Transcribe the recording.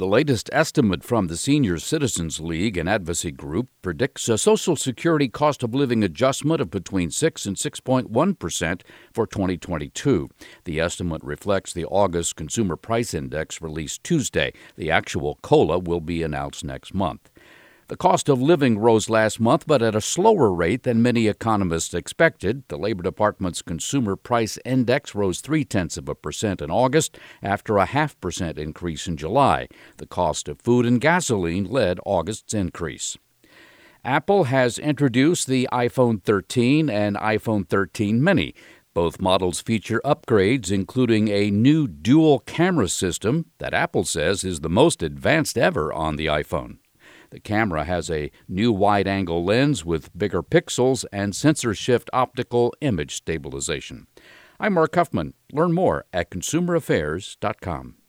The latest estimate from the Senior Citizens League and Advocacy Group predicts a Social Security cost of living adjustment of between 6 and 6.1 percent for 2022. The estimate reflects the August Consumer Price Index released Tuesday. The actual COLA will be announced next month. The cost of living rose last month, but at a slower rate than many economists expected. The Labor Department's Consumer Price Index rose three tenths of a percent in August after a half percent increase in July. The cost of food and gasoline led August's increase. Apple has introduced the iPhone 13 and iPhone 13 mini. Both models feature upgrades, including a new dual camera system that Apple says is the most advanced ever on the iPhone. The camera has a new wide angle lens with bigger pixels and sensor shift optical image stabilization. I'm Mark Huffman. Learn more at consumeraffairs.com.